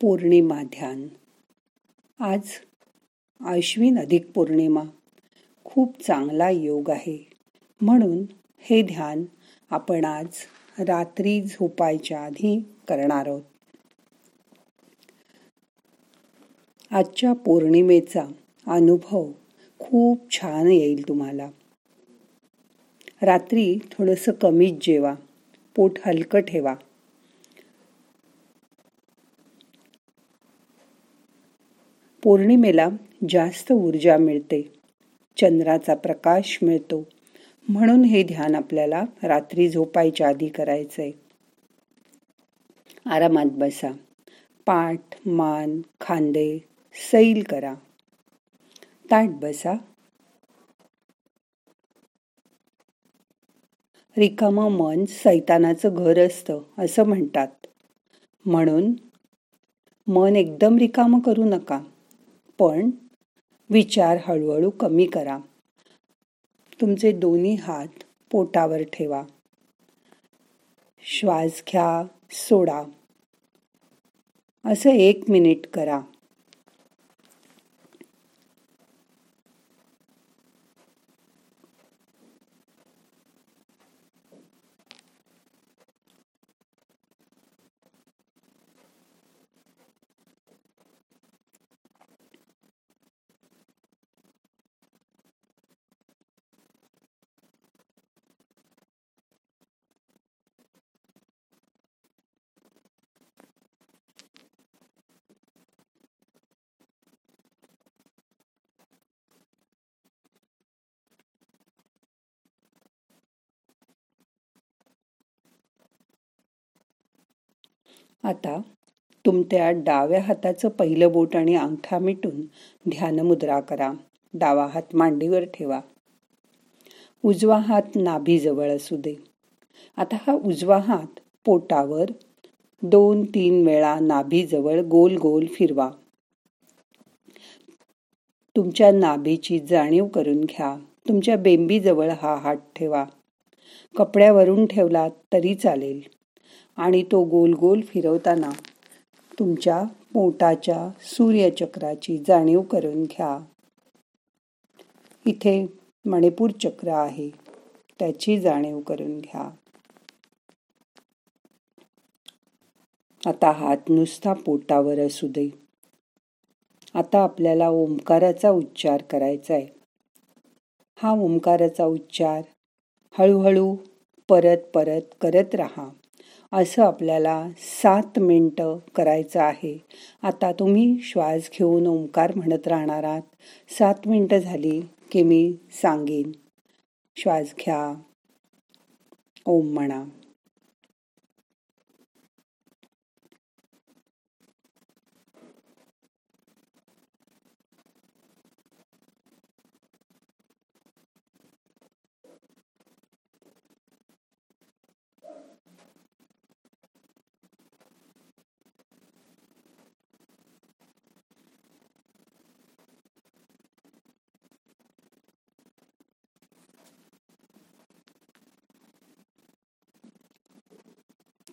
पौर्णिमा ध्यान. आज आश्विन अधिक पौर्णिमा. खूप चांगला योग आहे. म्हणून हे ध्यान आपण आज रात्री झोपायच्या आधी करणार आहोत. आजच्या पौर्णिमेचा अनुभव खूप छान येईल तुम्हाला. रात्री थोडंसं कमीच जेवा. पोट हलकं ठेवा. पौर्णिमेला जास्त ऊर्जा मिळते. चंद्राचा प्रकाश मिळतो. म्हणून हे ध्यान आपल्याला रात्री झोपायच्या आधी करायचंय. आरामात बसा. पाठ मान खांदे सैल करा. ताट बसा. रिकामं मन सैतानाचं घर असतं असं म्हणतात. म्हणून मन एकदम रिकामं करू नका. पण विचार हळूहळू कमी करा. तुमचे दोन्ही हात पोटावर ठेवा. श्वास घ्या सोडा. असं एक मिनिट करा. आता तुमच्या डाव्या हाताचं पहिलं बोट आणि अंगठा मिटून ध्यानमुद्रा करा. डावा हात मांडीवर ठेवा. उजवा हात नाभीजवळ असू दे. आता हा उजवा हात पोटावर दोन तीन वेळा नाभीजवळ गोल गोल फिरवा. तुमच्या नाभीची जाणीव करून घ्या. तुमच्या बेंबीजवळ हा हात ठेवा. कपड्यावरून ठेवला तरी चालेल. आणि तो गोल गोल फिरवताना तुमच्या पोटाच्या सूर्यचक्राची जाणीव करून घ्या. इथे मणिपूर चक्र आहे. त्याची जाणीव करून घ्या. आता हात नुसता पोटावर असू दे. आता आपल्याला ओंकाराचा उच्चार करायचा आहे हा ओंकाराचा उच्चार हळूहळू परत परत करत राहा. असं आपल्याला सात मिनटं करायचं आहे. आता तुम्ही श्वास घेऊन ओंकार म्हणत राहणार आहात. सात मिनटं झाली की मी सांगेन. श्वास घ्या. ओम म्हणा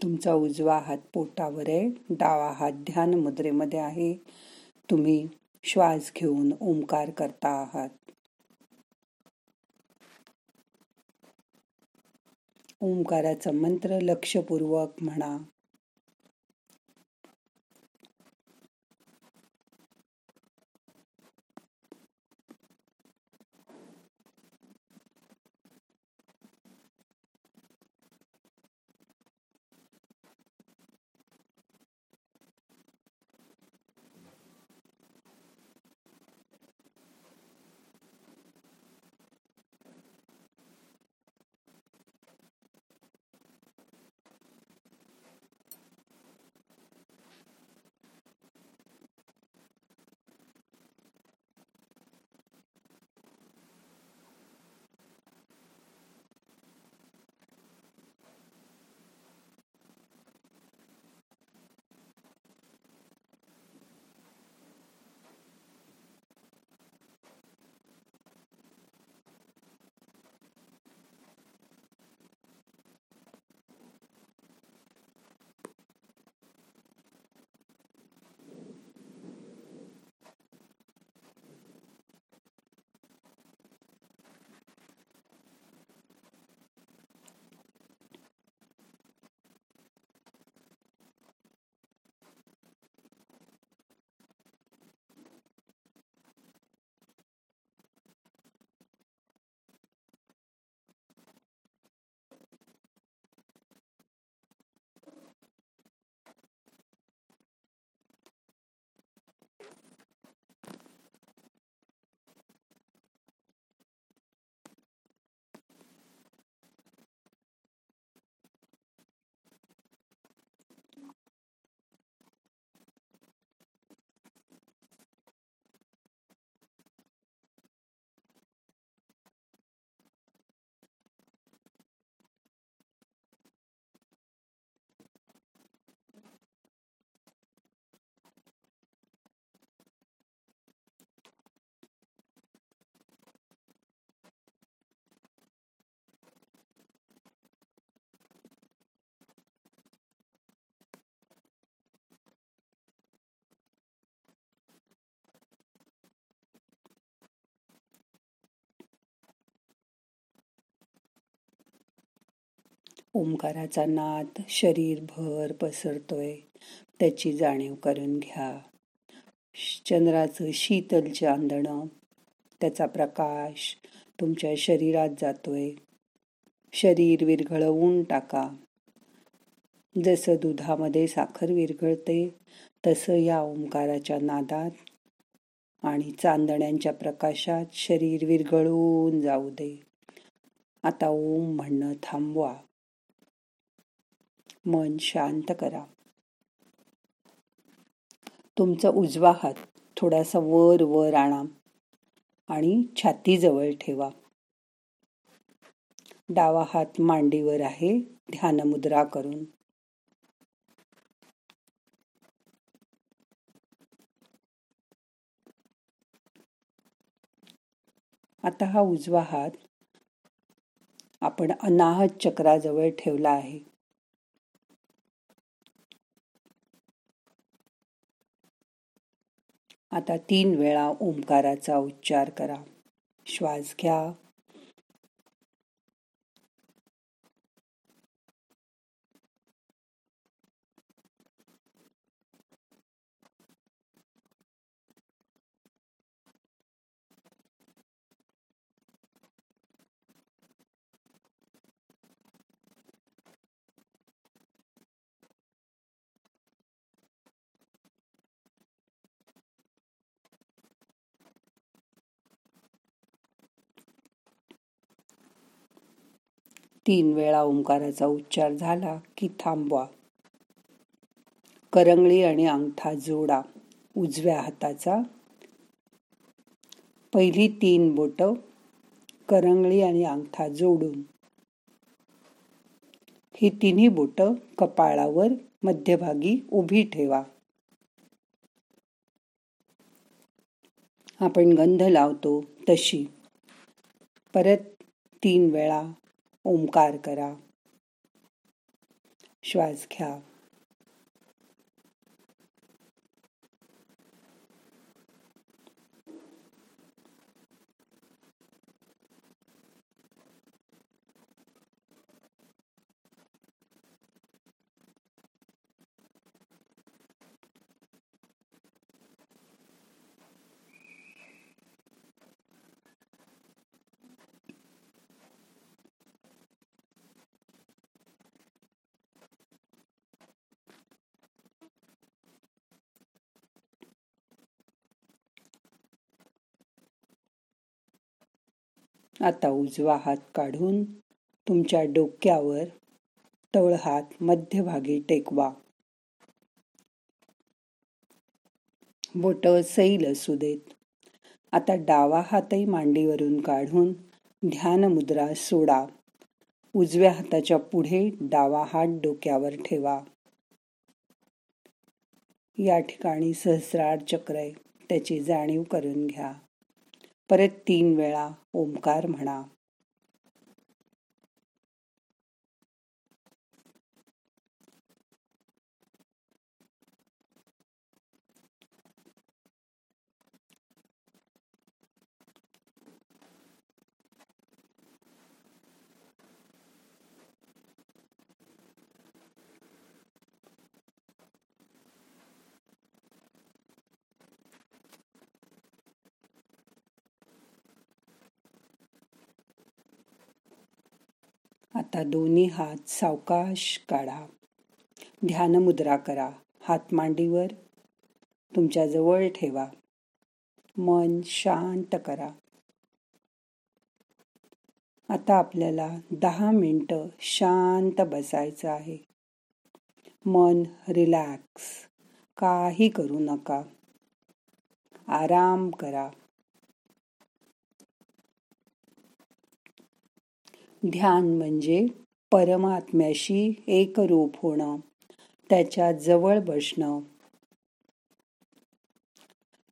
तुमचा उजवा हात पोटावर आहे डावा हात ध्यान मुद्रेमध्ये आहे. तुम्ही श्वास घेऊन ओंकार करता आहात. ओंकाराचा मंत्र लक्षपूर्वक म्हणा. ओंकाराचा नाद शरीरभर पसरतोय. त्याची जाणीव करून घ्या. चंद्राचं शीतल चांदणं त्याचा प्रकाश तुमच्या शरीरात जातोय. शरीर विरघळवून टाका. जसं दुधामध्ये साखर विरघळते तसं या ओंकाराच्या नादात आणि चांदण्यांच्या प्रकाशात शरीर विरघळून जाऊ दे. आता ओम म्हणणं थांबवा. मन शांत करा. तुमचा उजवा हात थोडासा वर वर आणा आणि छातीजवळ ठेवा. डावा हात मांडीवर आहे ध्यानमुद्रा करून. आता हा उजवा हात आपण अनाहत चक्राजवळ ठेवला आहे. आता तीन वेळा ओंकाराचा उच्चार करा. श्वास घ्या. तीन वेळा ओंकाराचा उच्चार झाला की थांबवा. करंगळी आणि अंगठा जोडा उजव्या हाताचा. पहिली तीन बोट करंगळी आणि अंगठा जोडून. ही तिन्ही बोट कपाळावर मध्यभागी उभी ठेवा. आपण गंध लावतो तशी. परत तीन वेळा ओंकार करा. श्वास घ्या. आता उजवा हात काढून तुमच्या डोक्यावर तळहात मध्यभागी टेकवा. बोट सैल असू देत आता डावा हातही मांडीवरून काढून ध्यान मुद्रा सोडा. उजव्या हाताच्या पुढे डावा हात डोक्यावर ठेवा. या ठिकाणी सहस्रार चक्र आहे. त्याची जाणीव करून घ्या. परत तीन वेळा ओंकार म्हणा. आता दोन्ही हात सावकाश काढा. ध्यान मुद्रा करा. हात मांडीवर तुमच्या जवळ ठेवा. मन शांत करा. आता आपल्याला दहा मिनटं शांत बसायचं आहे. मन रिलॅक्स काही करू नका. आराम करा. ध्यान म्हणजे परमात्म्याशी एकरूप होणं त्याच्याजवळ बसणं.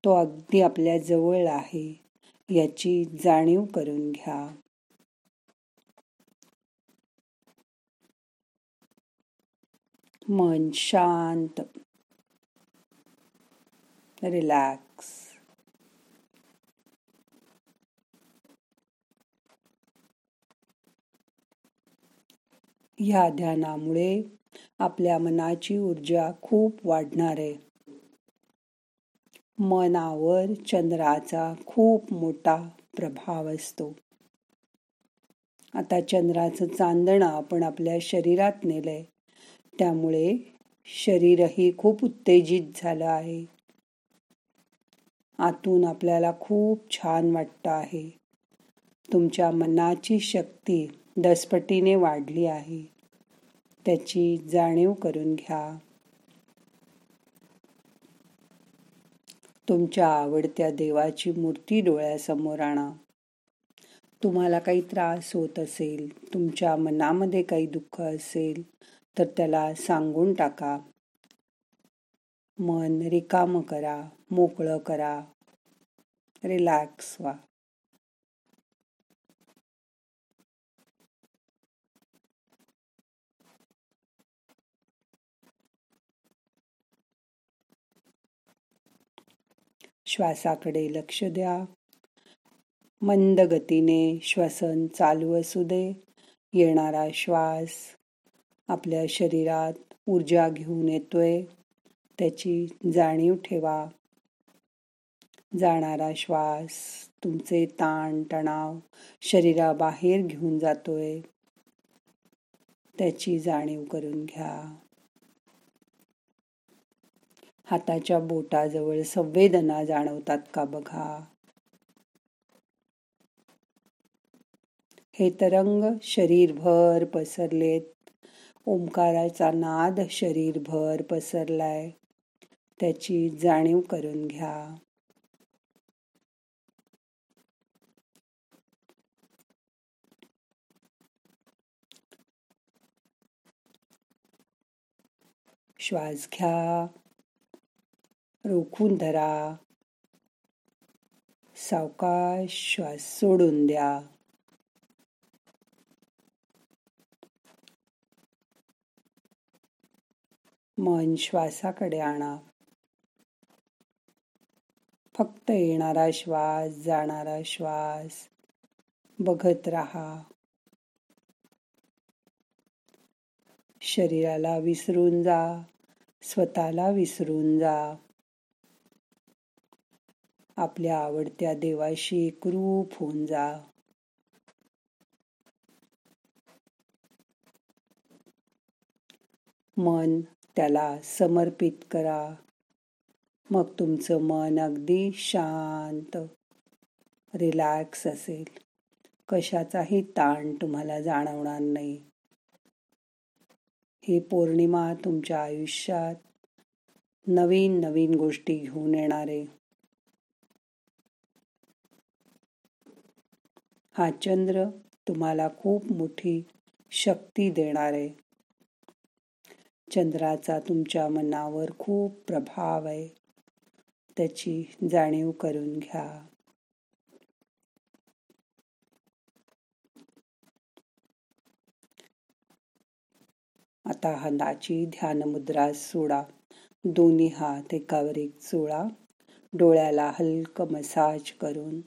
तो अगदी आपल्या जवळ आहे याची जाणीव करून घ्या. मन शांत. रिलॅक्स. ह्या ध्यानामुळे आपल्या मनाची ऊर्जा खूप वाढणार आहे. मनावर चंद्राचा खूप मोठा प्रभाव असतो. आता चंद्राचं चांदणं आपण आपल्या शरीरात नेलंय. त्यामुळे शरीरही खूप उत्तेजित झालं आहे. आतून आपल्याला खूप छान वाटतं आहे. तुमच्या मनाची शक्ती दसपटीने वाढली आहे. त्याची जाणीव करून घ्या. तुमच्या आवडत्या देवाची मूर्ती डोळ्यासमोर आणा. तुम्हाला काही त्रास होत असेल तुमच्या मनामध्ये काही दुःख असेल तर त्याला सांगून टाका. मन रिकाम करा मोकळं करा. रिलॅक्स व्हा. श्वासाकडे लक्ष द्या. मंद गतीने श्वसन चालू असू दे. येणारा श्वास आपल्या शरीरात ऊर्जा घेऊन येतोय. त्याची जाणीव ठेवा. जाणारा श्वास तुमचे ताण तणाव शरीराबाहेर घेऊन जातोय. त्याची जाणीव करून घ्या. हाताच्या बोटाजवळ संवेदना जाणवतात का बघा? हे तरंग शरीरभर पसरलेत. ओंकाराचा नाद शरीरभर पसरलाय. त्याची जाणीव करून घ्या. श्वास घ्या. रोखून धरा. सावकाश श्वास सोडून द्या. मन श्वासाकडे आणा. फक्त येणारा श्वास जाणारा श्वास बघत राहा. शरीराला विसरून जा स्वतःला विसरून जा. आपल्या आवडत्या देवाशी एकरूप होऊन जा. मन त्याला समर्पित करा. मग तुमचं मन अगदी शांत रिलॅक्स असेल. कशाचाही ताण तुम्हाला जाणवणार नाही. ही पौर्णिमा तुमच्या आयुष्यात नवीन नवीन गोष्टी घेऊन येणारे. हा चंद्र तुम्हाला खूप मोठी शक्ती देणार आहे. चंद्राचा तुमच्या मनावर खूप प्रभाव आहे. त्याची जाणीव करून घ्या. आता हाताची ध्यान मुद्रा सोडा. दोन्ही हात एकावर एक चोळा डोळ्याला हलक मसाज करून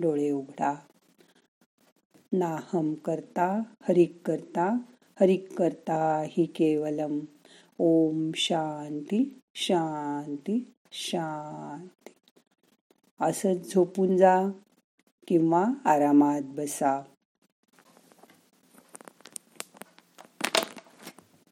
डोळे उघडा. नाहम करता, हरिक करता हरिक करता ही केवलम। ओम शांति शांति शांति। असंच झोपून जा किंवा आरामात बसा।